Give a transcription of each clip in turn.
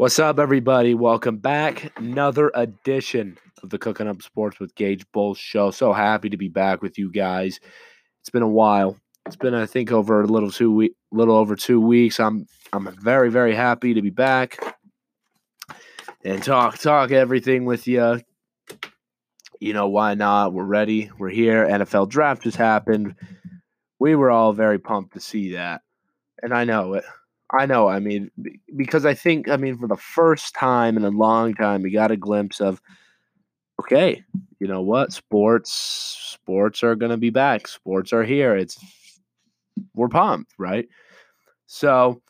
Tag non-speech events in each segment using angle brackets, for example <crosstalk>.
What's up, everybody? Welcome back. Another edition of the Cooking Up Sports with Gage Bull show. So happy to be back with you guys. It's been a while. It's been, I think, over a little two week, little over two weeks. I'm, I'm very, very happy to be back and talk, talk everything with you. You know why not? We're ready. We're here. NFL draft just happened. We were all very pumped to see that, and I know it. I know. I mean, because I think, I mean, for the first time in a long time, we got a glimpse of, okay, you know what? Sports, sports are going to be back. Sports are here. It's, we're pumped, right? So,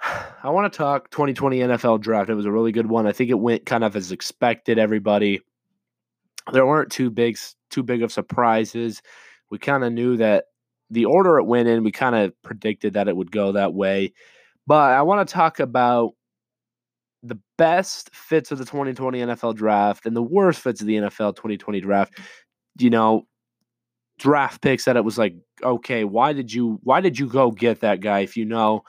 <sighs> I want to talk 2020 NFL draft. It was a really good one. I think it went kind of as expected. Everybody, there weren't too big, too big of surprises. We kind of knew that the order it went in, we kind of predicted that it would go that way. But I want to talk about the best fits of the 2020 NFL draft and the worst fits of the NFL 2020 draft. You know, draft picks that it was like, okay, why did you why did you go get that guy if you know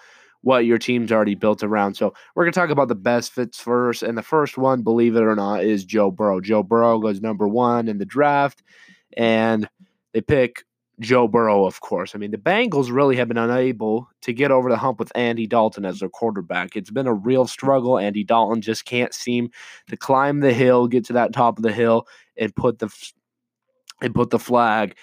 what your team's already built around? So we're gonna talk about the best fits first. And the first one, believe it or not, is Joe Burrow. Joe Burrow goes number one in the draft, and they pick Joe Burrow, of course. I mean, the Bengals really have been unable to get over the hump with Andy Dalton as their quarterback. It's been a real mm-hmm. struggle. Andy Dalton just can't seem to climb the hill, get to that top of the hill, and put the and put the flag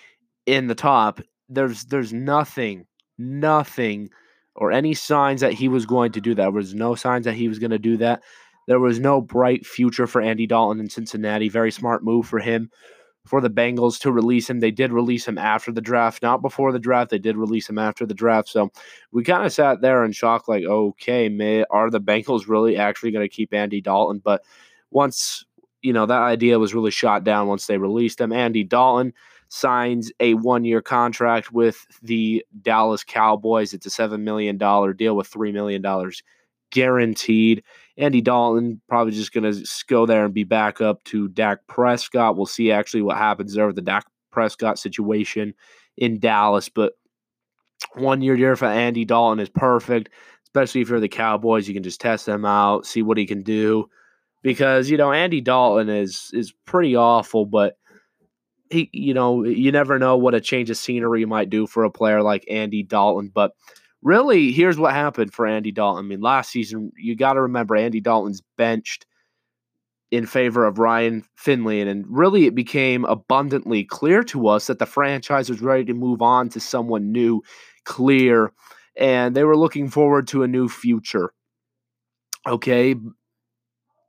in the top. There's there's nothing, nothing, or any signs that he was going to do that. There was no signs that he was going to do that. There was no bright future for Andy Dalton in Cincinnati. Very smart move for him for the Bengals to release him. They did release him after the draft, not before the draft. They did release him after the draft. So we kind of sat there in shock, like, okay, may, are the Bengals really actually going to keep Andy Dalton? But once, you know, that idea was really shot down once they released him. Andy Dalton signs a one year contract with the Dallas Cowboys. It's a $7 million deal with $3 million guaranteed. Andy Dalton probably just going to go there and be back up to Dak Prescott. We'll see actually what happens there with the Dak Prescott situation in Dallas. But one year deal for Andy Dalton is perfect, especially if you're the Cowboys. You can just test them out, see what he can do. Because, you know, Andy Dalton is is pretty awful, but he, you know, you never know what a change of scenery might do for a player like Andy Dalton. But really, here's what happened for Andy Dalton. I mean, last season, you got to remember Andy Dalton's benched in favor of Ryan Finley. And, really, it became abundantly clear to us that the franchise was ready to move on to someone new, clear, and they were looking forward to a new future. Okay.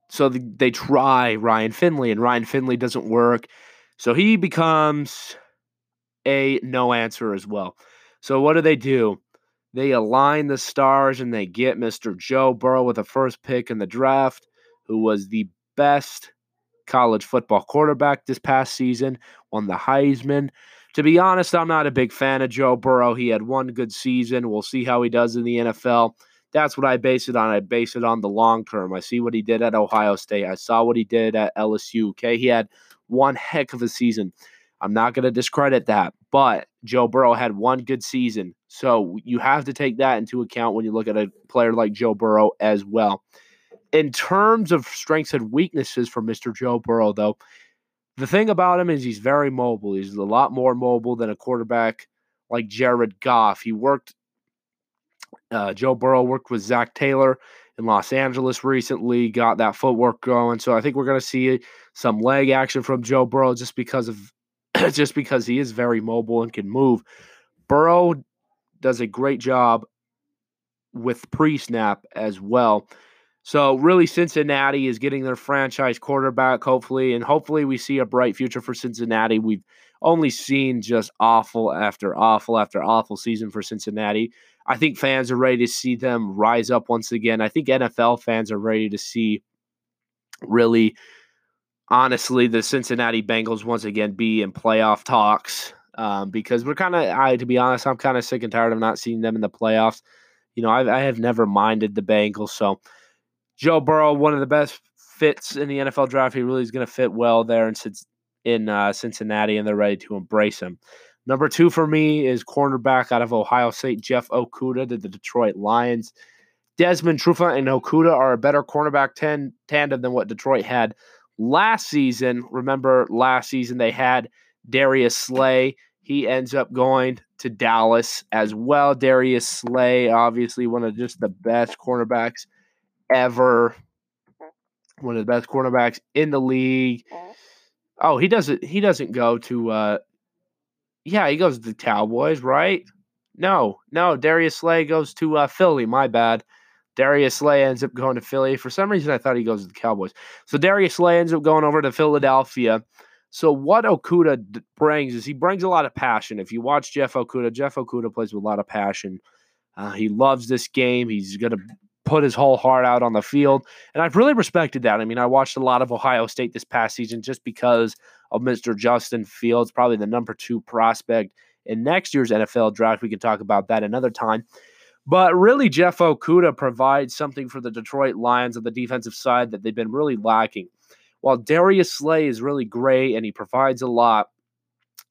So the, they try Ryan Finley, and Ryan Finley doesn't work. So he becomes a no answer as well. So what do they do? They align the stars and they get Mr. Joe Burrow with the first pick in the draft, who was the best college football quarterback this past season, won the Heisman. To be honest, I'm not a big fan of Joe Burrow. He had one good season. We'll see how he does in the NFL. That's what I base it on. I base it on the long term. I see what he did at Ohio State. I saw what he did at LSU. Okay. He had one heck of a season. I'm not going to discredit that, but Joe Burrow had one good season. So you have to take that into account when you look at a player like Joe Burrow as well. In terms of strengths and weaknesses for Mr. Joe Burrow, though, the thing about him is he's very mobile. He's a lot more mobile than a quarterback like Jared Goff. He worked, uh, Joe Burrow worked with Zac Taylor in Los Angeles recently, got that footwork going. So I think we're going to see some leg action from Joe Burrow just because of <laughs> just because he is very mobile and can move. Burrow does a great job with pre snap as well. So, really, Cincinnati is getting their franchise quarterback, hopefully, and hopefully we see a bright future for Cincinnati. We've only seen just awful after awful after awful season for Cincinnati. I think fans are ready to see them rise up once again. I think NFL fans are ready to see really honestly the Cincinnati Bengals once again be in playoff talks um, because we're kind of, I to be honest, I'm kind of sick and tired of not seeing them in the playoffs. You know, I've, I have never minded the Bengals. So Joe Burrow, one of the best fits in the NFL draft. He really is going to fit well there in, in uh, Cincinnati, and they're ready to embrace him. Number two for me is cornerback out of Ohio State, Jeff Okudah to the Detroit Lions. Desmond Trufant and Okudah are a better cornerback ten, tandem than what Detroit had last season. Remember, last season they had Darius Slay. He ends up going to Dallas as well. Darius Slay, obviously one of just the best cornerbacks ever. One of the best cornerbacks in the league. Oh, he doesn't he doesn't go to uh yeah, he goes to the Cowboys, right? No, no, Darius Slay goes to uh, Philly. My bad. Darius Slay ends up going to Philly. For some reason, I thought he goes to the Cowboys. So Darius Slay ends up going over to Philadelphia. So what Okudah brings is he brings a lot of passion. If you watch Jeff Okudah, Jeff Okudah plays with a lot of passion. Uh, he loves this game. He's going to put his whole heart out on the field. And I've really respected that. I mean, I watched a lot of Ohio State this past season just because of Mr. Justin Fields, probably the number two prospect in next year's NFL draft. We can talk about that another time. But really, Jeff Okudah provides something for the Detroit Lions on the defensive side that they've been really lacking. While Darius Slay is really great and he provides a lot,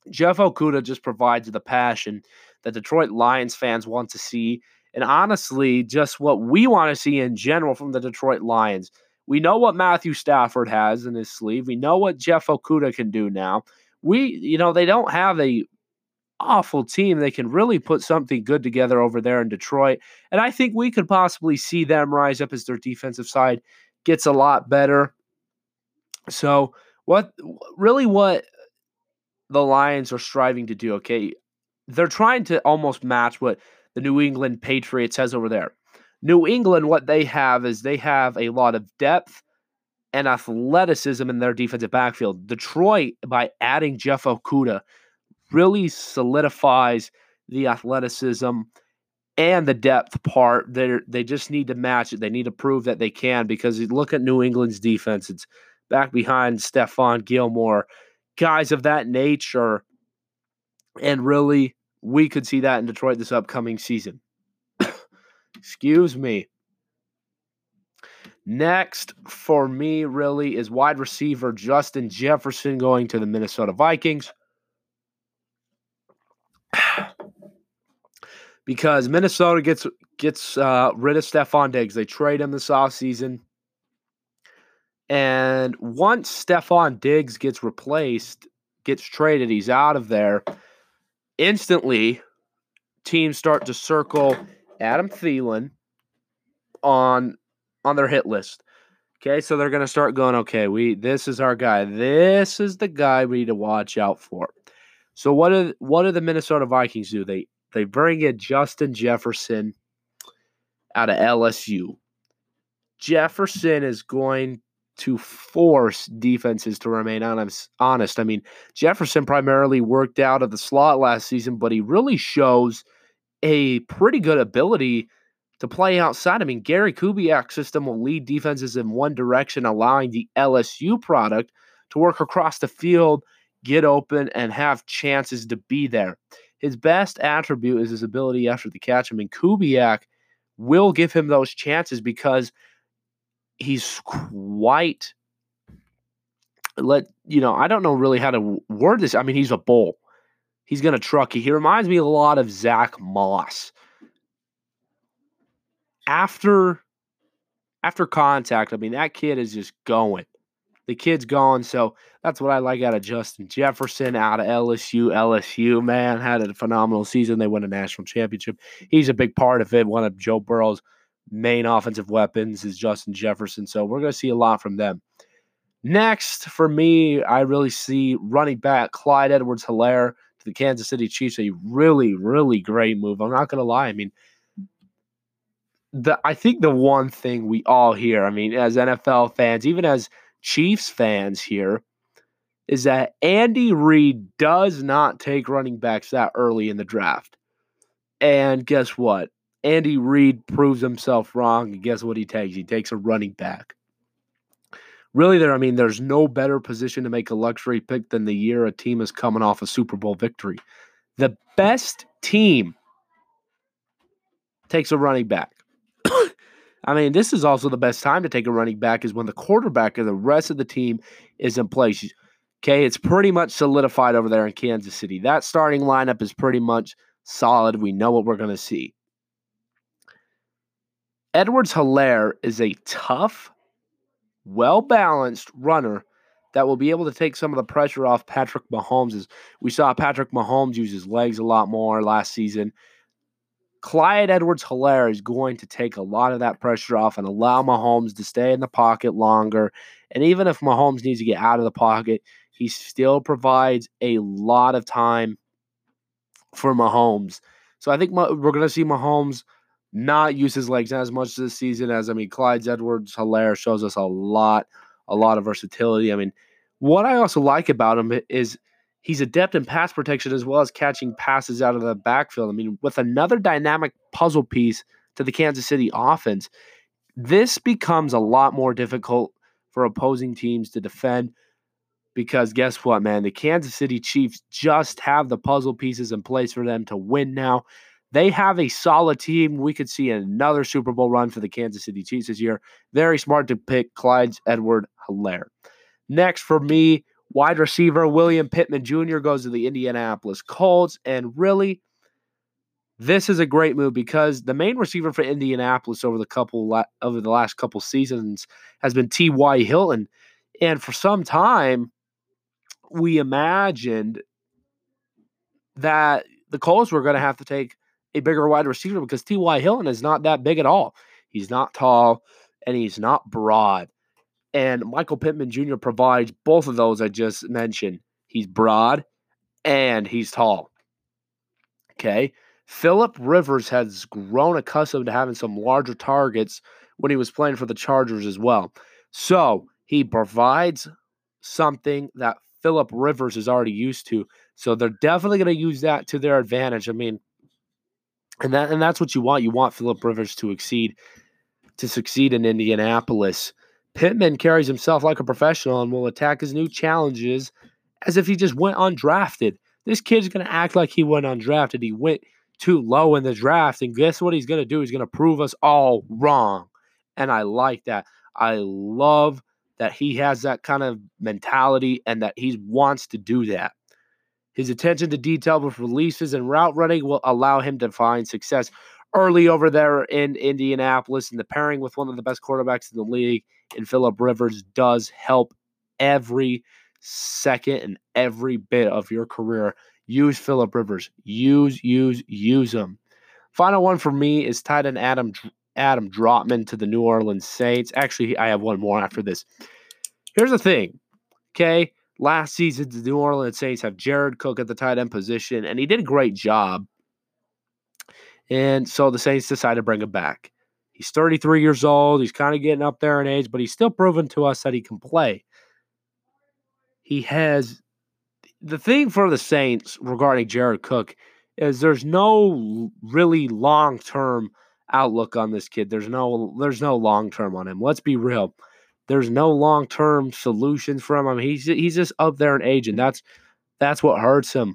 Jeff Okudah just provides the passion that Detroit Lions fans want to see. And honestly, just what we want to see in general from the Detroit Lions. We know what Matthew Stafford has in his sleeve. We know what Jeff Okudah can do now. We, you know, they don't have a awful team. They can really put something good together over there in Detroit. And I think we could possibly see them rise up as their defensive side gets a lot better. So, what really what the Lions are striving to do, okay? They're trying to almost match what the New England Patriots has over there. New England, what they have is they have a lot of depth and athleticism in their defensive backfield. Detroit, by adding Jeff Okudah, really solidifies the athleticism and the depth part. They they just need to match it. They need to prove that they can because you look at New England's defense. It's back behind Stephon Gilmore, guys of that nature, and really we could see that in Detroit this upcoming season. <coughs> Excuse me. Next for me, really, is wide receiver Justin Jefferson going to the Minnesota Vikings. Because Minnesota gets gets uh, rid of Stefon Diggs. They trade him this offseason. And once Stefon Diggs gets replaced, gets traded, he's out of there. Instantly, teams start to circle Adam Thielen on on their hit list. Okay, so they're gonna start going, okay, we this is our guy. This is the guy we need to watch out for. So what do what do the Minnesota Vikings do? They they bring in Justin Jefferson out of LSU. Jefferson is going to force defenses to remain honest. I mean, Jefferson primarily worked out of the slot last season, but he really shows a pretty good ability to play outside. I mean, Gary Kubiak's system will lead defenses in one direction, allowing the LSU product to work across the field, get open, and have chances to be there. His best attribute is his ability after the catch. I mean, Kubiak will give him those chances because he's quite let you know, I don't know really how to word this. I mean, he's a bull. He's gonna truck you. He reminds me a lot of Zack Moss. After after contact, I mean, that kid is just going the kid's gone. So that's what I like out of Justin Jefferson, out of LSU. LSU, man, had a phenomenal season. They won a national championship. He's a big part of it. One of Joe Burrow's main offensive weapons is Justin Jefferson. So we're going to see a lot from them. Next, for me, I really see running back Clyde Edwards Helaire to the Kansas City Chiefs. A really, really great move. I'm not going to lie. I mean, the I think the one thing we all hear, I mean, as NFL fans, even as Chiefs fans here is that Andy Reid does not take running backs that early in the draft. And guess what? Andy Reid proves himself wrong. And guess what he takes? He takes a running back. Really, there, I mean, there's no better position to make a luxury pick than the year a team is coming off a Super Bowl victory. The best team takes a running back. <coughs> I mean, this is also the best time to take a running back is when the quarterback and the rest of the team is in place. Okay, it's pretty much solidified over there in Kansas City. That starting lineup is pretty much solid. We know what we're going to see. Edwards Helaire is a tough, well balanced runner that will be able to take some of the pressure off Patrick Mahomes. We saw Patrick Mahomes use his legs a lot more last season. Clyde Edwards Helaire is going to take a lot of that pressure off and allow Mahomes to stay in the pocket longer. And even if Mahomes needs to get out of the pocket, he still provides a lot of time for Mahomes. So I think we're going to see Mahomes not use his legs as much this season as I mean Clyde Edwards Helaire shows us a lot, a lot of versatility. I mean, what I also like about him is he's adept in pass protection as well as catching passes out of the backfield. I mean, with another dynamic puzzle piece to the Kansas City offense, this becomes a lot more difficult for opposing teams to defend because guess what, man? The Kansas City Chiefs just have the puzzle pieces in place for them to win now. They have a solid team. We could see another Super Bowl run for the Kansas City Chiefs this year. Very smart to pick Clyde's Edward Helaire. Next for me, Wide receiver William Pittman Jr. goes to the Indianapolis Colts. And really, this is a great move because the main receiver for Indianapolis over the couple over the last couple seasons has been T.Y. Hilton. And for some time, we imagined that the Colts were going to have to take a bigger wide receiver because T.Y. Hilton is not that big at all. He's not tall and he's not broad. And Michael Pittman Jr. provides both of those I just mentioned. He's broad and he's tall. Okay. Philip Rivers has grown accustomed to having some larger targets when he was playing for the Chargers as well. So he provides something that Philip Rivers is already used to. So they're definitely going to use that to their advantage. I mean, and that and that's what you want. You want Philip Rivers to exceed to succeed in Indianapolis. Pittman carries himself like a professional and will attack his new challenges as if he just went undrafted. This kid's going to act like he went undrafted. He went too low in the draft. And guess what he's going to do? He's going to prove us all wrong. And I like that. I love that he has that kind of mentality and that he wants to do that. His attention to detail with releases and route running will allow him to find success early over there in Indianapolis. And the pairing with one of the best quarterbacks in the league in Philip Rivers does help every second and every bit of your career. Use Philip Rivers. Use, use, use him. Final one for me is tight end Adam Adam Trautman to the New Orleans Saints. Actually, I have one more after this. Here's the thing. Okay. Last season, the New Orleans Saints have Jared Cook at the tight end position, and he did a great job. And so the Saints decided to bring him back. He's 33 years old. He's kind of getting up there in age, but he's still proven to us that he can play. He has the thing for the Saints regarding Jared Cook is there's no really long term outlook on this kid. There's no there's no long term on him. Let's be real. There's no long term solutions from him. He's he's just up there in age, and mm-hmm. that's that's what hurts him.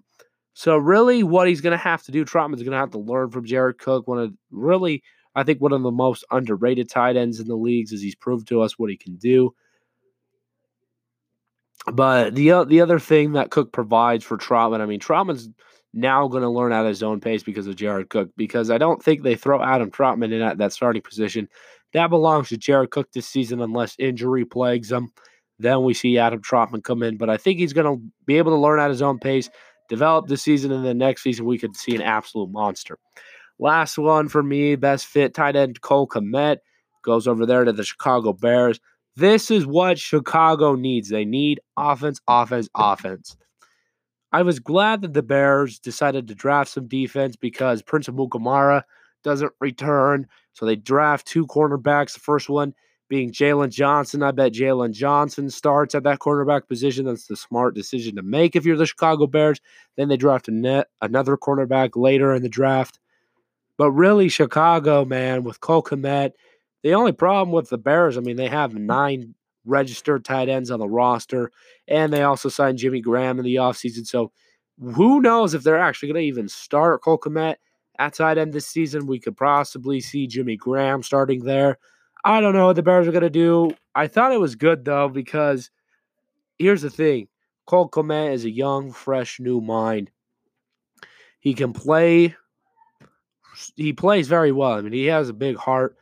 So really, what he's going to have to do, Trautman's going to have to learn from Jared Cook. One of really I think one of the most underrated tight ends in the leagues as he's proved to us what he can do. But the uh, the other thing that Cook provides for Trautman, I mean, Trautman's now going to learn at his own pace because of Jared Cook. Because I don't think they throw Adam Trautman in at that starting position. That belongs to Jared Cook this season, unless injury plagues him. Then we see Adam Trautman come in. But I think he's going to be able to learn at his own pace, develop this season, and then next season we could see an absolute monster. Last one for me, best fit tight end Cole Kmet goes over there to the Chicago Bears. This is what Chicago needs. They need offense, offense, offense. I was glad that the Bears decided to draft some defense because Prince Amukamara doesn't return. So they draft two cornerbacks. The first one being Jaylon Johnson. I bet Jaylon Johnson starts at that cornerback position. That's the smart decision to make if you're the Chicago Bears. Then they draft a net, another cornerback later in the draft. But really, Chicago, man, with Cole Kmet, the only problem with the Bears, I mean, they have mm. nine registered tight ends on the roster, and they also signed Jimmy Graham in the offseason. So who knows if they're actually going to even start Cole Kmet at tight end this season? We could possibly see Jimmy Graham starting there. I don't know what the Bears are going to do. I thought it was good, though, because here's the thing Cole Kmet is a young, fresh, new mind. He can play he plays very well. I mean, he has a big heart.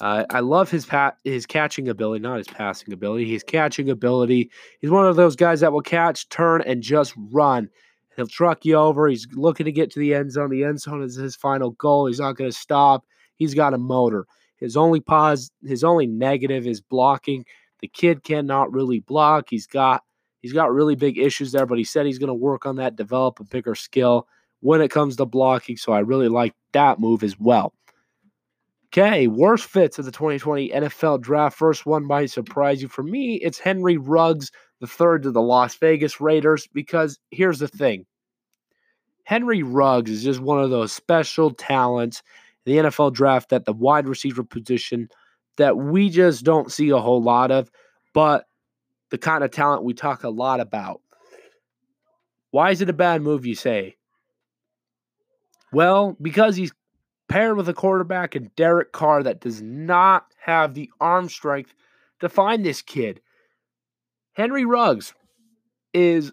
Uh, I love his pat his catching ability, not his passing ability. His catching ability. He's one of those guys that will catch, turn, and just run. He'll truck you over. He's looking to get to the end zone. The end zone is his final goal. He's not going to stop. He's got a motor. His only pause, his only negative is blocking. The kid cannot really block. He's got he's got really big issues there, but he said he's going to work on that, develop a bigger skill when it comes to blocking. So I really like that move as well. Okay, worst fits of the 2020 NFL draft. First one might surprise you. For me, it's Henry Ruggs, the third to the Las Vegas Raiders, because here's the thing Henry Ruggs is just one of those special talents in the NFL draft that the wide receiver position that we just don't see a whole lot of, but the kind of talent we talk a lot about. Why is it a bad move, you say? Well, because he's paired with a quarterback and Derek Carr that does not have the arm strength to find this kid. Henry Ruggs is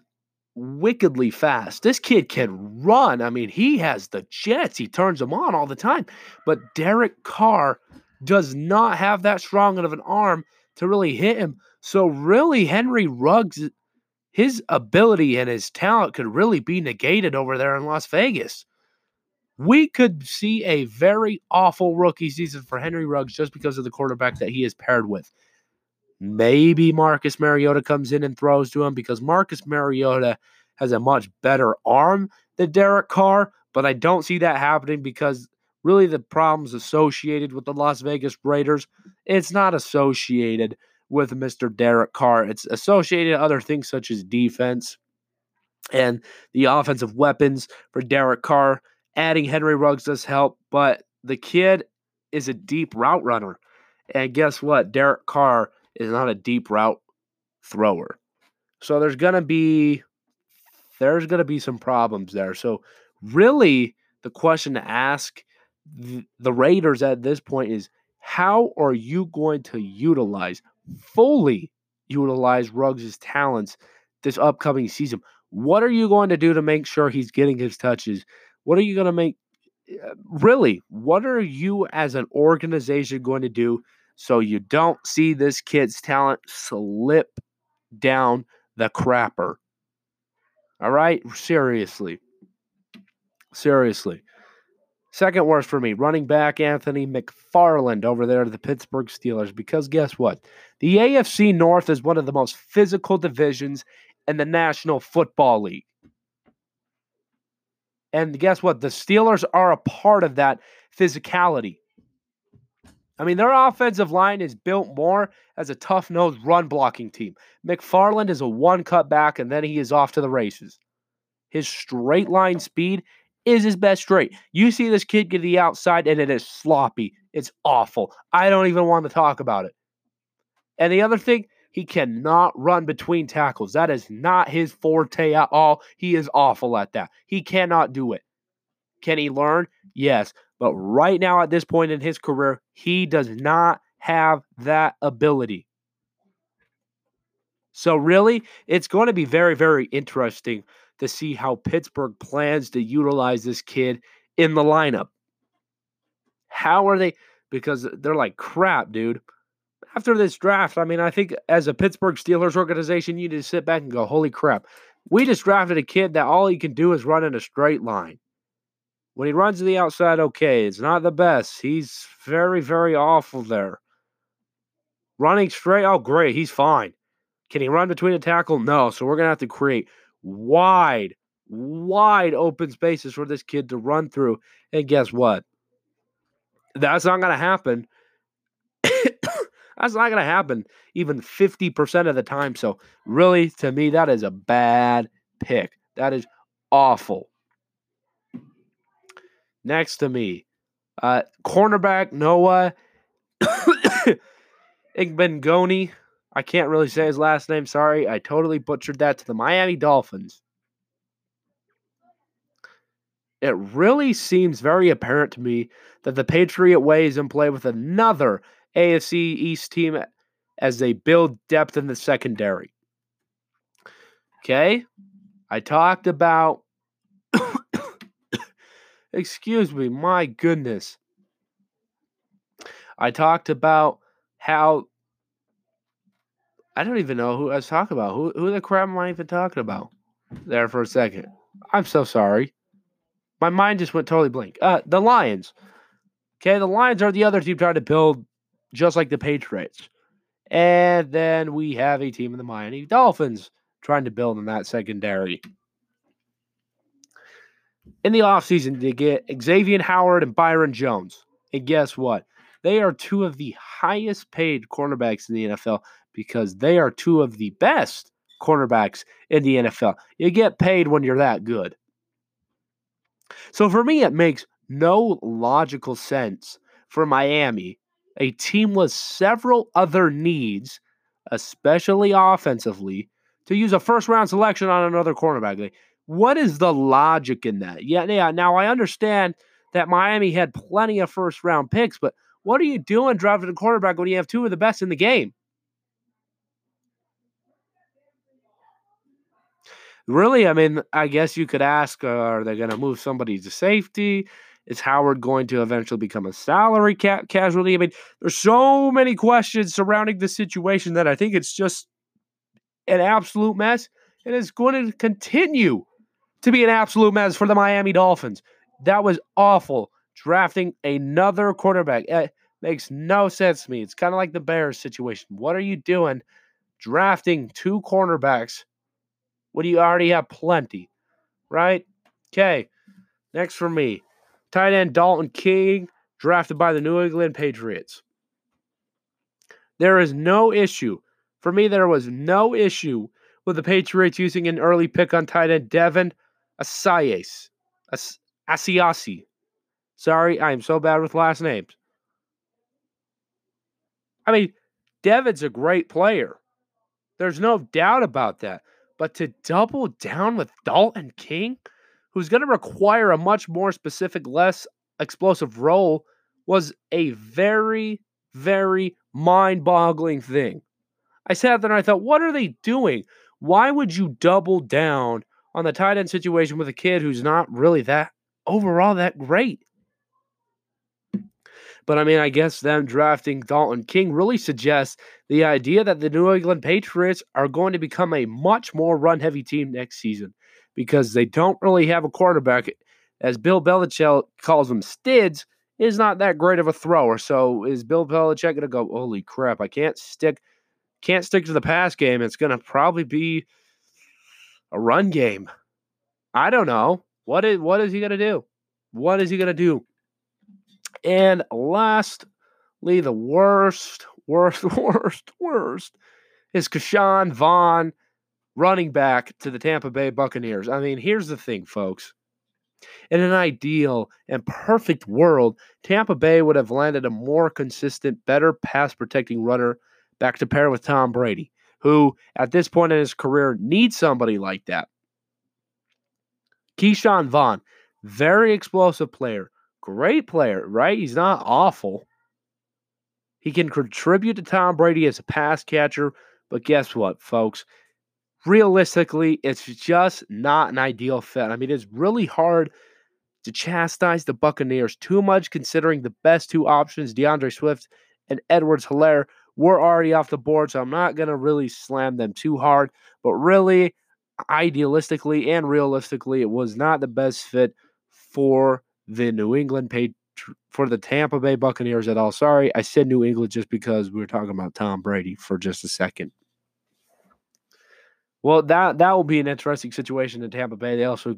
wickedly fast. This kid can run. I mean, he has the jets. He turns them on all the time. But Derek Carr does not have that strong of an arm to really hit him. So really Henry Ruggs his ability and his talent could really be negated over there in Las Vegas we could see a very awful rookie season for Henry Ruggs just because of the quarterback that he is paired with. Maybe Marcus Mariota comes in and throws to him because Marcus Mariota has a much better arm than Derek Carr, but I don't see that happening because really the problems associated with the Las Vegas Raiders, it's not associated with Mr. Derek Carr. It's associated other things such as defense and the offensive weapons for Derek Carr Adding Henry Ruggs does help, but the kid is a deep route runner. And guess what? Derek Carr is not a deep route thrower. So there's going to be there's going to be some problems there. So really the question to ask the, Raiders at this point is how are you going to utilize fully utilize Ruggs' talents this upcoming season? What are you going to do to make sure he's getting his touches? What are you going to make? Uh, really, what are you as an organization going to do so you don't see this kid's talent slip down the crapper? All right? Seriously. Seriously. Second worst for me, running back Anthony McFarland over there to the Pittsburgh Steelers. Because guess what? The AFC North is one of the most physical divisions in the National Football League. And guess what? The Steelers are a part of that physicality. I mean, their offensive line is built more as a tough nosed run blocking team. McFarland is a one cut back, and then he is off to the races. His straight line speed is his best straight. You see this kid get to the outside, and it is sloppy. It's awful. I don't even want to talk about it. And the other thing, he cannot run between tackles. That is not his forte at all. He is awful at that. He cannot do it. Can he learn? Yes. But right now, at this point in his career, he does not have that ability. So, really, it's going to be very, very interesting to see how Pittsburgh plans to utilize this kid in the lineup. How are they? Because they're like, crap, dude after this draft, I mean, I think as a Pittsburgh Steelers organization, you need to sit back and go, holy crap. We just drafted a kid that all he can do is run in a straight line. When he runs to the outside, okay, it's not the best. He's very, very awful there. Running straight, oh, great, he's fine. Can he run between a tackle? No. So we're going to have to create wide, wide open spaces for this kid to run through. And guess what? That's not going to happen <coughs> that's not going to happen even 50% of the time. So, really, to me, that is a bad pick. That is awful. Next to me, uh, cornerback Noah Igbengoni. I can't really say his last name. Sorry. I totally butchered that to the Miami Dolphins. It really seems very apparent to me that the Patriot way is in play with another AFC East team as they build depth in the secondary. Okay? I talked about. <coughs> excuse me, my goodness. I talked about how I don't even know who I was talking about. Who who the crap am I even talking about? There for a second. I'm so sorry. My mind just went totally blank. Uh, the Lions. Okay, the Lions are the other team trying to build just like the Patriots. And then we have a team in the Miami Dolphins trying to build in that secondary. In the offseason, they get Xavier Howard and Byron Jones. And guess what? They are two of the highest paid cornerbacks in the NFL because they are two of the best cornerbacks in the NFL. You get paid when you're that good. So for me, it makes no logical sense for Miami, a team with several other needs, especially offensively, to use a first round selection on another cornerback. Like, what is the logic in that? Yeah, yeah. Now I understand that Miami had plenty of first round picks, but what are you doing drafting a quarterback when you have two of the best in the game? Really, I mean, I guess you could ask uh, are they going to move somebody to safety? Is Howard going to eventually become a salary ca- casualty? I mean, there's so many questions surrounding the situation that I think it's just an absolute mess. And it's going to continue to be an absolute mess for the Miami Dolphins. That was awful. Drafting another quarterback it makes no sense to me. It's kind of like the Bears situation. What are you doing drafting two cornerbacks when you already have plenty? Right? Okay. Next for me, tight end Dalton King, drafted by the New England Patriots. There is no issue. For me, there was no issue with the Patriots using an early pick on tight end Devin Asias. As- Asiasi. Sorry, I am so bad with last names. I mean, Devin's a great player. There's no doubt about that. But to double down with Dalton King, who's going to require a much more specific, less explosive role, was a very, very mind boggling thing. I sat there and I thought, what are they doing? Why would you double down on the tight end situation with a kid who's not really that overall that great? But I mean, I guess them drafting Dalton King really suggests the idea that the New England Patriots are going to become a much more run heavy team next season because they don't really have a quarterback. As Bill Belichick calls them, Stids is not that great of a thrower. So is Bill Belichick going to go, holy crap, I can't stick can't stick to the pass game. It's going to probably be a run game. I don't know. What is what is he going to do? What is he going to do? And lastly, the worst, worst, <laughs> worst, worst is Ke'Shawn Vaughn running back to the Tampa Bay Buccaneers. I mean, here's the thing, folks. In an ideal and perfect world, Tampa Bay would have landed a more consistent, better pass protecting runner back to pair with Tom Brady, who at this point in his career needs somebody like that. Ke'Shawn Vaughn, very explosive player, great player, right? He's not awful. He can contribute to Tom Brady as a pass catcher, but guess what, folks? Realistically, it's just not an ideal fit. I mean, it's really hard to chastise the Buccaneers too much considering the best two options, D'Andre Swift and Edwards Helaire, were already off the board. So I'm not going to really slam them too hard. But really, idealistically and realistically, it was not the best fit for the New England Patri- for the Tampa Bay Buccaneers at all. Sorry, I said New England just because we were talking about Tom Brady for just a second. Well, that that will be an interesting situation in Tampa Bay. They also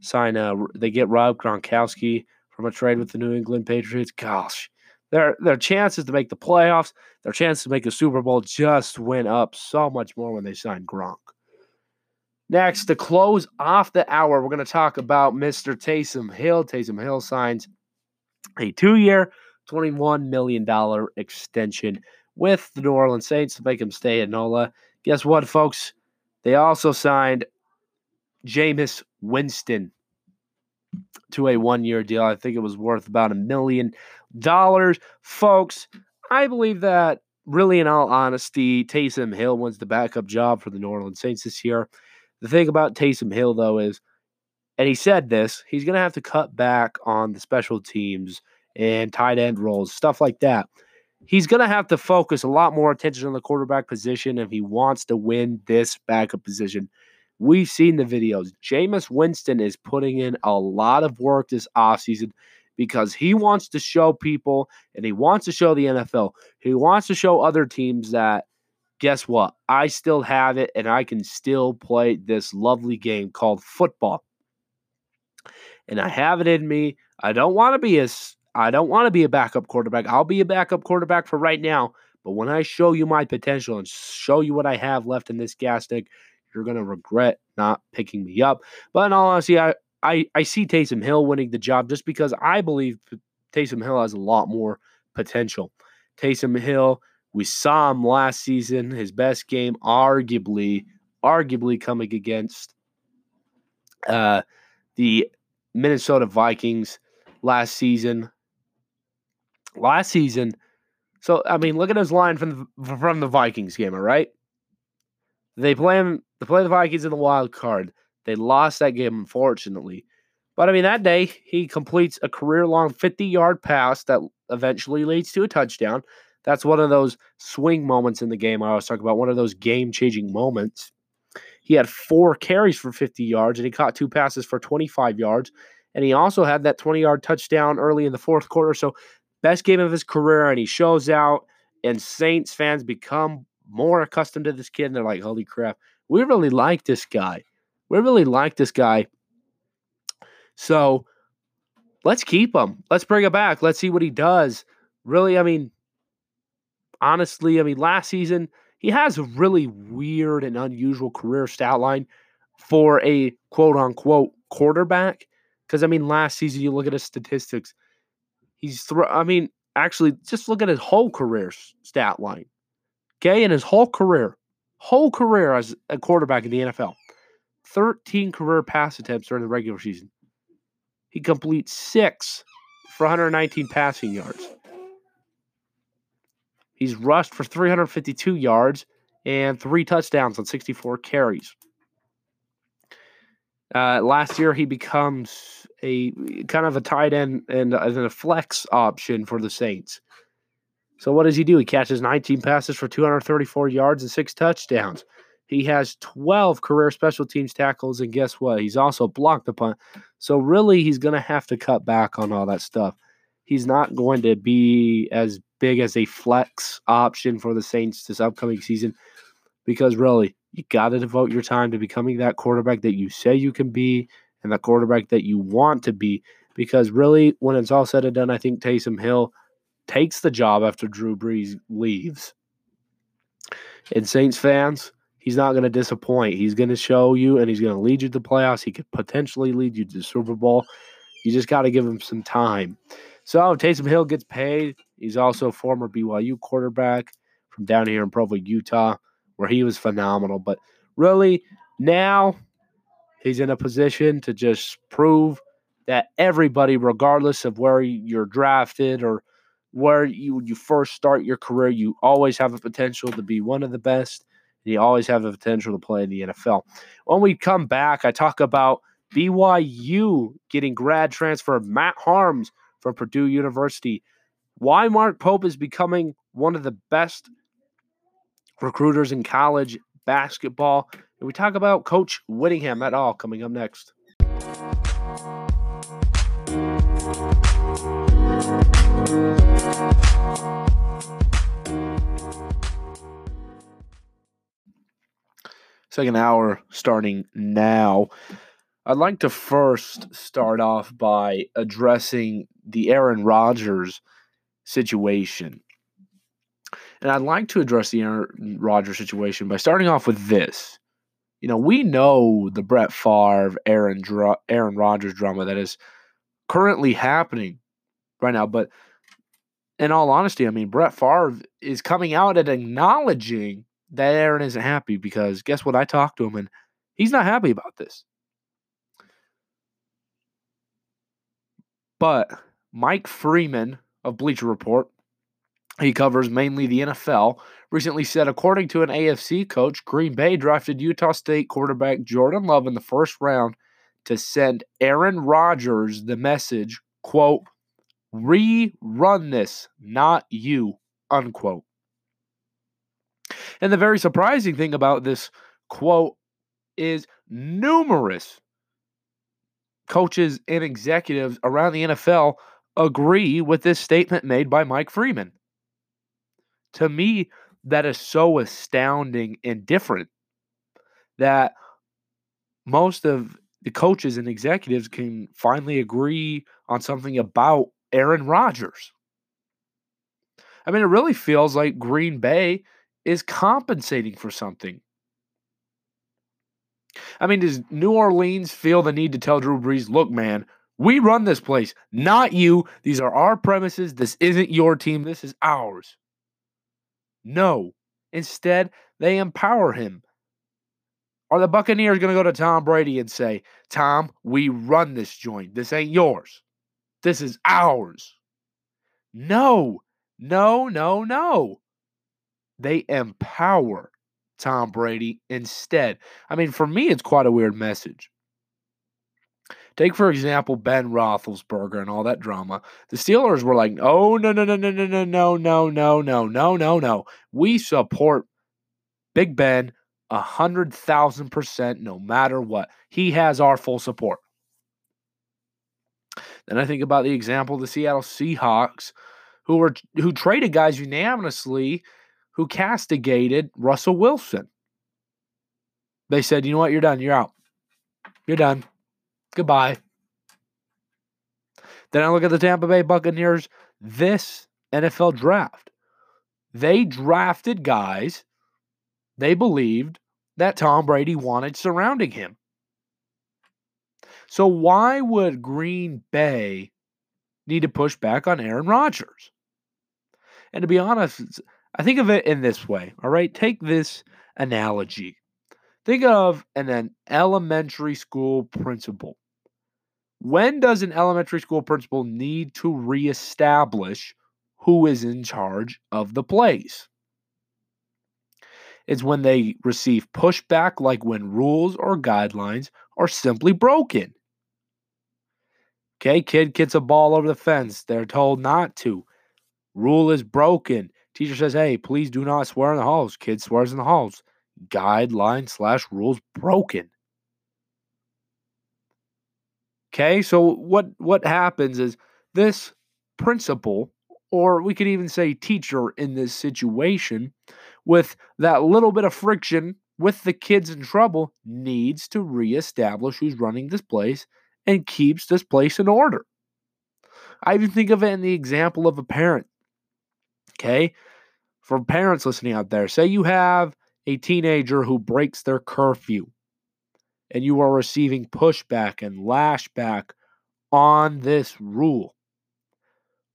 sign uh they get Rob Gronkowski from a trade with the New England Patriots. Gosh, their their chances to make the playoffs, their chances to make the Super Bowl just went up so much more when they signed Gronk. Next, to close off the hour, we're going to talk about Mr. Taysom Hill. Taysom Hill signs a two-year, $21 million extension with the New Orleans Saints to make him stay at NOLA. Guess what, folks? They also signed Jameis Winston to a one-year deal. I think it was worth about a million dollars. Folks, I believe that really in all honesty, Taysom Hill wins the backup job for the New Orleans Saints this year. The thing about Taysom Hill, though, is, and he said this, he's going to have to cut back on the special teams and tight end roles, stuff like that. He's going to have to focus a lot more attention on the quarterback position if he wants to win this backup position. We've seen the videos. Jameis Winston is putting in a lot of work this offseason because he wants to show people and he wants to show the NFL. He wants to show other teams that guess what? I still have it and I can still play this lovely game called football. And I have it in me. I don't want to be a I don't want to be a backup quarterback. I'll be a backup quarterback for right now, but when I show you my potential and show you what I have left in this gas tank, you're going to regret not picking me up. But in all honesty, I, I, I see Taysom Hill winning the job just because I believe Taysom Hill has a lot more potential. Taysom Hill, we saw him last season, his best game, arguably, arguably coming against uh, the Minnesota Vikings last season. Last season, so I mean, look at his line from the, from the Vikings game. All right, they play him. They play the Vikings in the wild card. They lost that game, unfortunately. But I mean, that day he completes a career-long 50-yard pass that eventually leads to a touchdown. That's one of those swing moments in the game I was talking about. One of those game-changing moments. He had four carries for 50 yards, and he caught two passes for 25 yards. And he also had that 20-yard touchdown early in the fourth quarter. So, best game of his career, and he shows out. And Saints fans become more accustomed to this kid, and they're like, "Holy crap, we really like this guy. We really like this guy." So let's keep him. Let's bring him back. Let's see what he does. Really, I mean, honestly, I mean, last season he has a really weird and unusual career stat line for a quote unquote quarterback. Because I mean, last season you look at his statistics, he's throw. I mean, actually, just look at his whole career stat line. Okay, in his whole career, whole career as a quarterback in the NFL, 13 career pass attempts during the regular season. He completes six for 119 passing yards. He's rushed for 352 yards and three touchdowns on 64 carries. Uh, last year, he becomes a kind of a tight end and, and a flex option for the Saints. So what does he do? He catches 19 passes for 234 yards and six touchdowns. He has 12 career special teams tackles, and guess what? He's also blocked the punt. So really, he's going to have to cut back on all that stuff. He's not going to be as big as a flex option for the Saints this upcoming season because really, you got to devote your time to becoming that quarterback that you say you can be and the quarterback that you want to be. Because really, when it's all said and done, I think Taysom Hill – takes the job after Drew Brees leaves. And Saints fans, he's not going to disappoint. He's going to show you and he's going to lead you to the playoffs. He could potentially lead you to the Super Bowl. You just got to give him some time. So Taysom Hill gets paid. He's also former BYU quarterback from down here in Provo, Utah, where he was phenomenal. But really, now he's in a position to just prove that everybody, regardless of where you're drafted or – where you you first start your career, you always have a potential to be one of the best. And you always have the potential to play in the NFL. When we come back, I talk about BYU getting grad transfer Matt Haarms from Purdue University. Why Mark Pope is becoming one of the best recruiters in college basketball. And we talk about Coach Whittingham at all coming up next. Second hour starting now. I'd like to first start off by addressing the Aaron Rodgers situation. And I'd like to address the Aaron Rodgers situation by starting off with this. You know, we know the Brett Favre, Aaron, Aaron Rodgers drama that is currently happening right now, but in all honesty, I mean, Brett Favre is coming out and acknowledging that Aaron isn't happy because guess what? I talked to him and he's not happy about this. But Mike Freeman of Bleacher Report, he covers mainly the NFL, recently said, according to an AFC coach, Green Bay drafted Utah State quarterback Jordan Love in the first round to send Aaron Rodgers the message, quote, rerun this, not you, unquote. And the very surprising thing about this quote is numerous coaches and executives around the NFL agree with this statement made by Mike Freeman. To me, that is so astounding and different that most of the coaches and executives can finally agree on something about Aaron Rodgers. I mean, it really feels like Green Bay is compensating for something. I mean, does New Orleans feel the need to tell Drew Brees, look, man, we run this place, not you. These are our premises. This isn't your team. This is ours. No. Instead, they empower him. Are the Buccaneers going to go to Tom Brady and say, Tom, we run this joint. This ain't yours. This is ours. No, no, no, no. They empower Tom Brady instead. I mean, for me, it's quite a weird message. Take, for example, Ben Roethlisberger and all that drama. The Steelers were like, oh, no, no, no, no, no, no, no, no, no, no, no, no, no. We support Big Ben a hundred thousand percent no matter what. He has our full support. Then I think about the example of the Seattle Seahawks, who were who traded guys unanimously, who castigated Russell Wilson. They said, you know what, you're done, you're out. You're done. Goodbye. Then I look at the Tampa Bay Buccaneers this NFL draft. They drafted guys they believed that Tom Brady wanted surrounding him. So why would Green Bay need to push back on Aaron Rodgers? And to be honest, I think of it in this way. All right, take this analogy. Think of an, an elementary school principal. When does an elementary school principal need to reestablish who is in charge of the place? It's when they receive pushback, like when rules or guidelines are simply broken. Okay, kid gets a ball over the fence. They're told not to. Rule is broken. Teacher says, hey, please do not swear in the halls. Kid swears in the halls. Guideline slash rules broken. Okay, so what what happens is this principal, or we could even say teacher in this situation, with that little bit of friction with the kids in trouble, needs to reestablish who's running this place and keeps this place in order. I even think of it in the example of a parent. Okay, for parents listening out there, say you have a teenager who breaks their curfew and you are receiving pushback and lashback on this rule.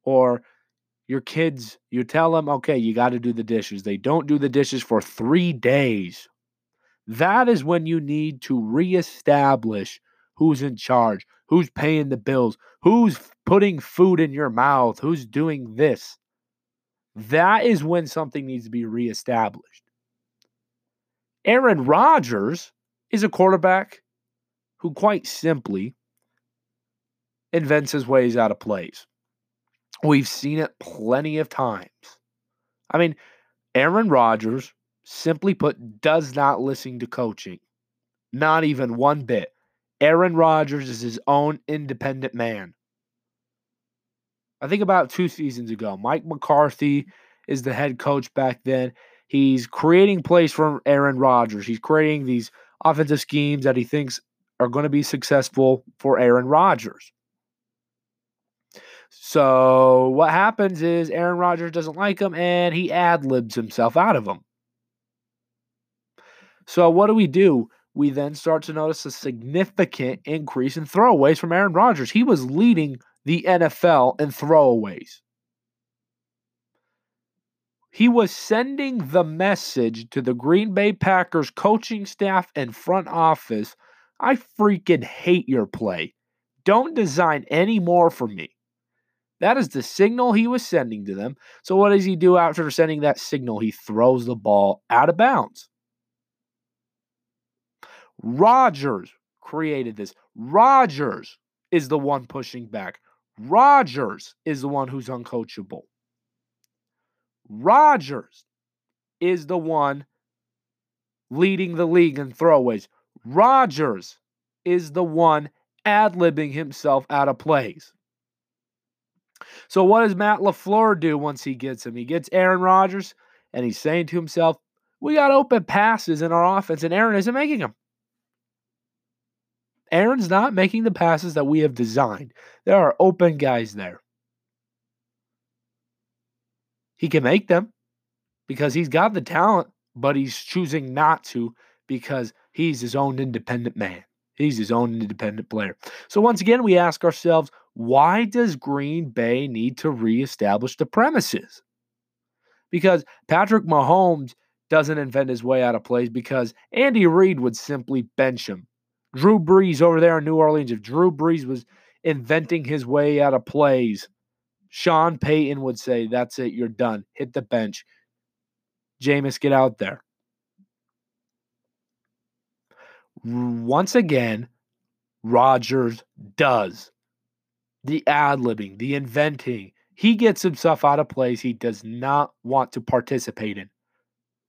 Or your kids, you tell them, okay, you got to do the dishes. They don't do the dishes for three days. That is when you need to reestablish who's in charge, who's paying the bills, who's putting food in your mouth, who's doing this. That is when something needs to be reestablished. Aaron Rodgers is a quarterback who quite simply invents his ways out of plays. We've seen it plenty of times. I mean, Aaron Rodgers, simply put, does not listen to coaching. Not even one bit. Aaron Rodgers is his own independent man. I think about two seasons ago, Mike McCarthy is the head coach back then. He's creating plays for Aaron Rodgers. He's creating these offensive schemes that he thinks are going to be successful for Aaron Rodgers. So what happens is Aaron Rodgers doesn't like him and he ad libs himself out of them. So what do we do? We then start to notice a significant increase in throwaways from Aaron Rodgers. He was leading the NFL in throwaways. He was sending the message to the Green Bay Packers coaching staff and front office I freaking hate your play. Don't design any more for me. That is the signal he was sending to them. So, what does he do after sending that signal? He throws the ball out of bounds. Rodgers created this. Rodgers is the one pushing back. Rodgers is the one who's uncoachable. Rodgers is the one leading the league in throwaways. Rodgers is the one ad libbing himself out of plays. So, what does Matt LaFleur do once he gets him? He gets Aaron Rodgers and he's saying to himself, We got open passes in our offense, and Aaron isn't making them. Aaron's not making the passes that we have designed. There are open guys there. He can make them because he's got the talent, but he's choosing not to because he's his own independent man. He's his own independent player. So once again, we ask ourselves, why does Green Bay need to reestablish the premises? Because Patrick Mahomes doesn't invent his way out of plays because Andy Reid would simply bench him. Drew Brees over there in New Orleans, if Drew Brees was inventing his way out of plays, Sean Payton would say, That's it, you're done. Hit the bench. Jameis, get out there. Once again, Rodgers does the ad libbing, the inventing. He gets himself out of plays he does not want to participate in.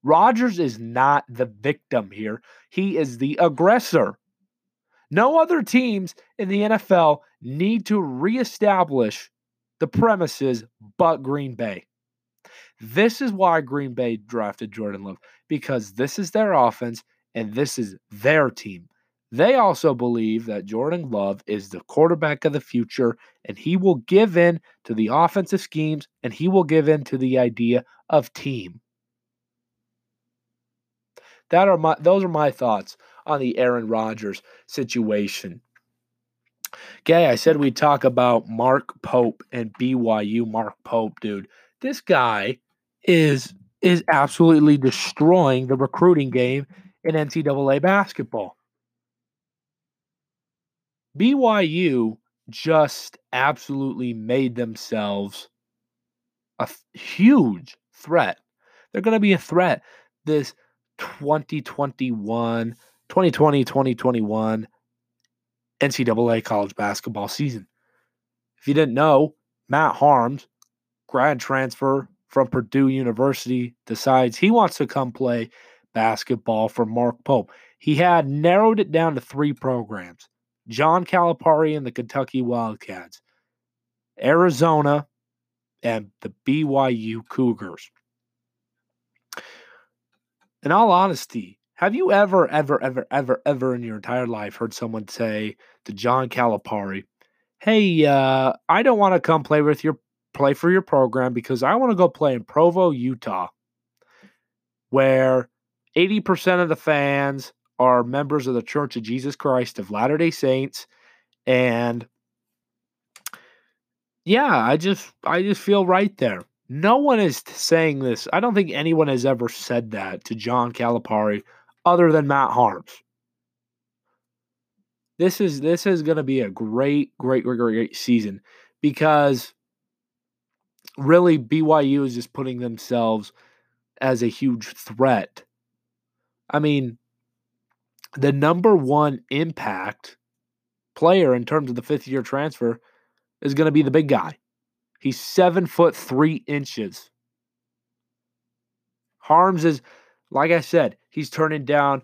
Rodgers is not the victim here, he is the aggressor. No other teams in the NFL need to reestablish the premises but Green Bay. This is why Green Bay drafted Jordan Love because this is their offense and this is their team. They also believe that Jordan Love is the quarterback of the future and he will give in to the offensive schemes and he will give in to the idea of team. That are my those are my thoughts on the Aaron Rodgers situation. Okay, I said we'd talk about Mark Pope and BYU. Mark Pope, dude, this guy is is absolutely destroying the recruiting game in NCAA basketball. BYU just absolutely made themselves a huge threat. They're going to be a threat this 2021, 2020, 2021 NCAA college basketball season. If you didn't know, Matt Haarms, grad transfer from Purdue University, decides he wants to come play basketball for Mark Pope. He had narrowed it down to three programs John Calipari and the Kentucky Wildcats, Arizona, and the BYU Cougars. In all honesty, have you ever, ever, ever, ever, ever in your entire life heard someone say to John Calipari, "Hey, uh, I don't want to come play with your play for your program because I want to go play in Provo, Utah, where 80% of the fans are members of the Church of Jesus Christ of Latter day Saints. And yeah, I just I just feel right there. No one is saying this. I don't think anyone has ever said that to John Calipari other than Matt Haarms. This is this is going to be a great, great, great, great season because really BYU is just putting themselves as a huge threat. I mean, the number one impact player in terms of the fifth year transfer is going to be the big guy. He's seven foot three inches. Haarms is, like I said, he's turning down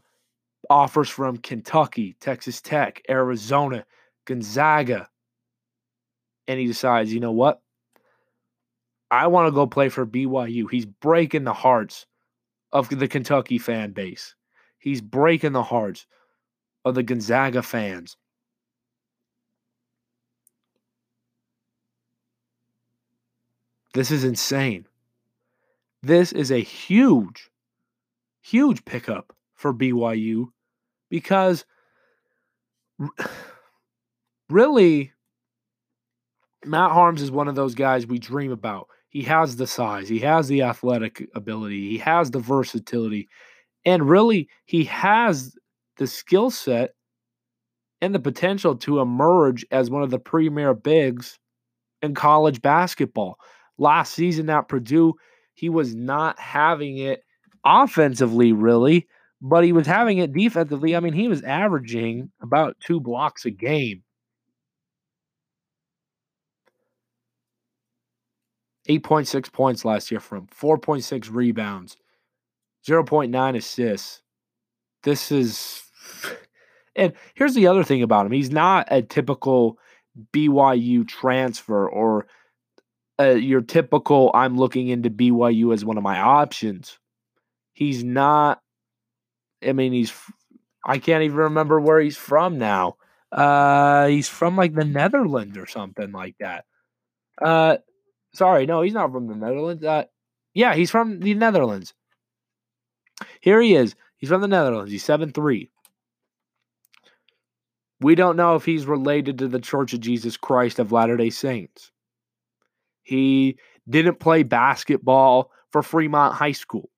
offers from Kentucky, Texas Tech, Arizona, Gonzaga. And he decides, you know what? I want to go play for BYU. He's breaking the hearts of the Kentucky fan base. He's breaking the hearts of the Gonzaga fans. This is insane. This is a huge, huge pickup for BYU because <sighs> really, Matt Haarms is one of those guys we dream about. He has the size, he has the athletic ability, he has the versatility, and really, he has the skill set and the potential to emerge as one of the premier bigs in college basketball. Last season at Purdue, he was not having it offensively, really, but he was having it defensively. I mean, he was averaging about two blocks a game. 8.6 points last year from 4.6 rebounds, 0.9 assists. This is. <sighs> And here's the other thing about him he's not a typical BYU transfer or uh, your typical I'm looking into BYU as one of my options. He's not. I mean, he's. I can't even remember where he's from now. Uh, he's from like the Netherlands or something like that. Uh, sorry, no, he's not from the Netherlands. Uh, yeah, he's from the Netherlands. Here he is. He's from the Netherlands. He's seven three. We don't know if he's related to the Church of Jesus Christ of Latter day Saints. He didn't play basketball for Fremont High School.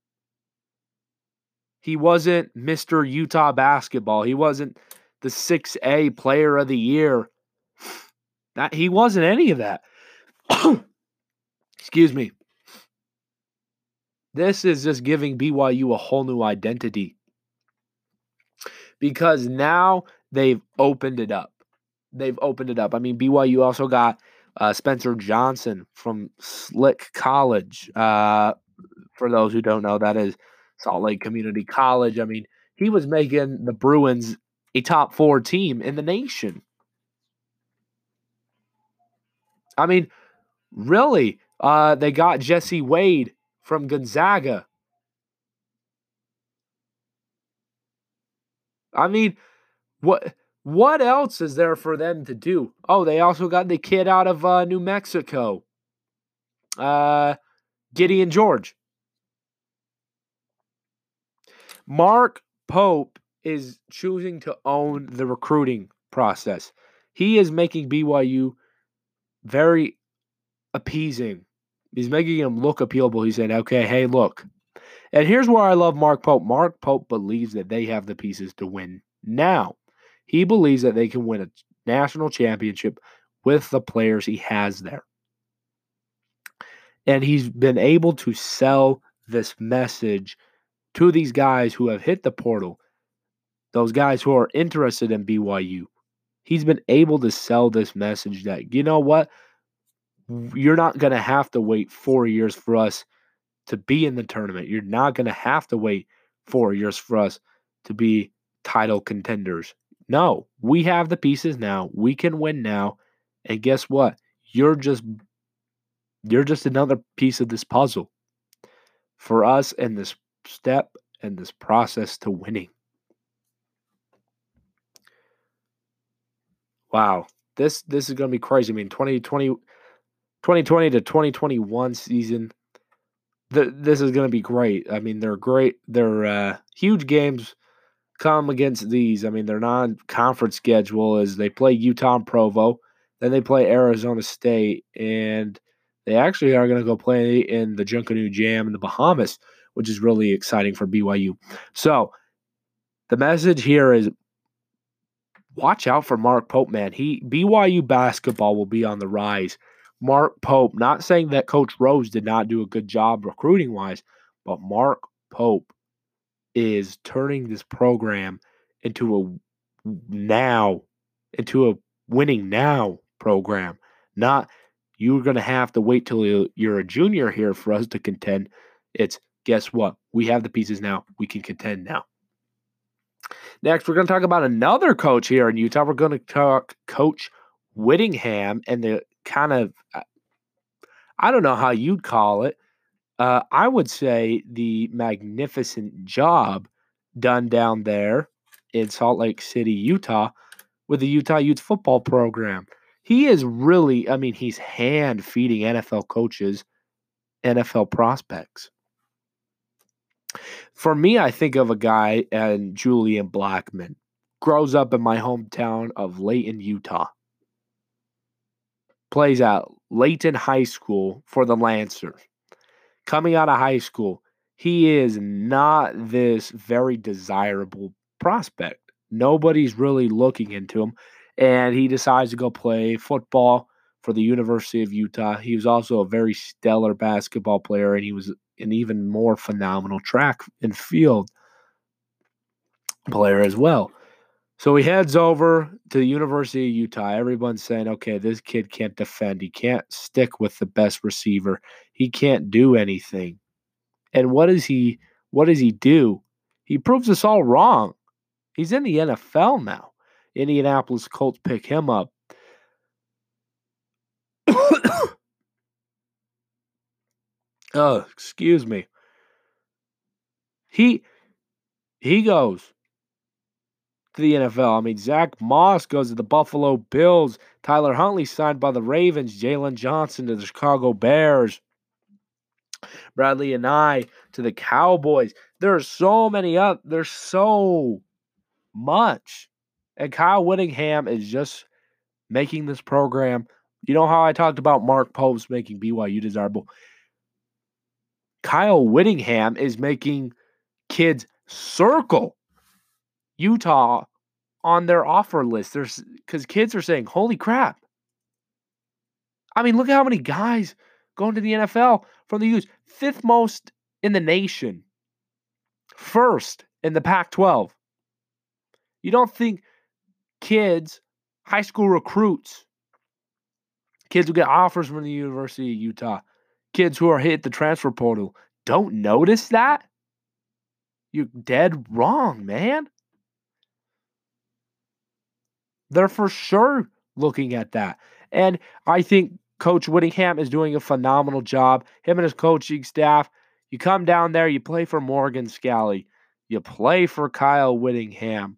He wasn't Mr. Utah basketball. He wasn't the 6A player of the year. Not, he wasn't any of that. <coughs> Excuse me. This is just giving BYU a whole new identity because now they've opened it up. They've opened it up. I mean, BYU also got uh, Spencer Johnson from Slick College. Uh, for those who don't know, that is Salt Lake Community College. I mean, he was making the Bruins a top four team in the nation. I mean, really, uh, they got Jesse Wade from Gonzaga. I mean, what what else is there for them to do? Oh, they also got the kid out of uh, New Mexico, uh, Gideon George. Mark Pope is choosing to own the recruiting process. He is making BYU very appeasing. He's making him look appealable. He's saying, okay, hey, look. And here's where I love Mark Pope. Mark Pope believes that they have the pieces to win now. He believes that they can win a national championship with the players he has there. And he's been able to sell this message to these guys who have hit the portal, those guys who are interested in BYU. He's been able to sell this message that, you know what? You're not going to have to wait four years for us to be in the tournament. You're not going to have to wait four years for us to be title contenders. No, we have the pieces now. We can win now. And guess what? You're just you're just another piece of this puzzle for us and this step and this process to winning. Wow. This this is going to be crazy. I mean 2020 2020 to 2021 season the, this is going to be great. I mean, they're great. They're uh, huge games come against these. I mean, their non conference schedule is they play Utah and Provo, then they play Arizona State, and they actually are going to go play in the Junkanoo Jam in the Bahamas, which is really exciting for BYU. So the message here is watch out for Mark Pope, man. He BYU basketball will be on the rise. Mark Pope, not saying that Coach Rose did not do a good job recruiting wise, but Mark Pope is turning this program into a now into a winning now program. Not you're going to have to wait till you're a junior here for us to contend. It's guess what? We have the pieces now. We can contend now. Next, we're going to talk about another coach here in Utah. We're going to talk Coach Whittingham and the kind of, I don't know how you'd call it, uh, I would say the magnificent job done down there in Salt Lake City, Utah, with the Utah Utes Football Program. He is really, I mean, he's hand feeding NFL coaches, NFL prospects. For me, I think of a guy and Julian Blackmon. Grows up in my hometown of Layton, Utah. Plays at Layton High School for the Lancers coming out of high school, he is not this very desirable prospect. Nobody's really looking into him. And he decides to go play football for the University of Utah. He was also a very stellar basketball player, and he was an even more phenomenal track and field player as well. So he heads over to the University of Utah. Everyone's saying, okay, this kid can't defend. He can't stick with the best receiver. He can't do anything. And what does he what does he do? He proves us all wrong. He's in the NFL now. Indianapolis Colts pick him up. Oh, excuse me. He he goes to the NFL. I mean, Zack Moss goes to the Buffalo Bills. Tyler Huntley signed by the Ravens. Jaylon Johnson to the Chicago Bears. Bradlee Anae to the Cowboys. There are so many up. There's so much. And Kyle Whittingham is just making this program. You know how I talked about Mark Post making BYU desirable? Kyle Whittingham is making kids circle Utah on their offer list. There's because kids are saying, "Holy crap!" I mean, look at how many guys going to the NFL from the U's, fifth most in the nation, first in the Pac-12. You don't think kids, high school recruits, kids who get offers from the University of Utah, kids who are hit the transfer portal, don't notice that? You're dead wrong, man. They're for sure looking at that. And I think Coach Whittingham is doing a phenomenal job. Him and his coaching staff. You come down there, you play for Morgan Scalley, you play for Kyle Whittingham,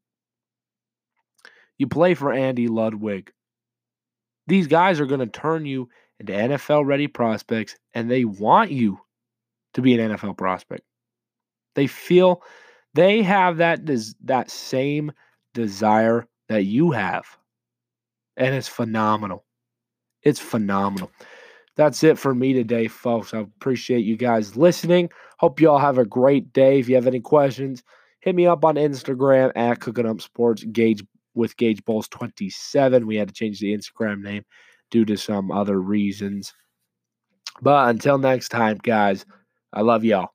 you play for Andy Ludwig. These guys are going to turn you into NFL ready prospects, and they want you to be an NFL prospect. They feel they have that des- that same desire that you have. And it's phenomenal. It's phenomenal. That's it for me today, folks. I appreciate you guys listening. Hope you all have a great day. If you have any questions, hit me up on Instagram at Cooking Up Sports Gage with Gage Bowles 27. We had to change the Instagram name due to some other reasons. But until next time, guys, I love y'all.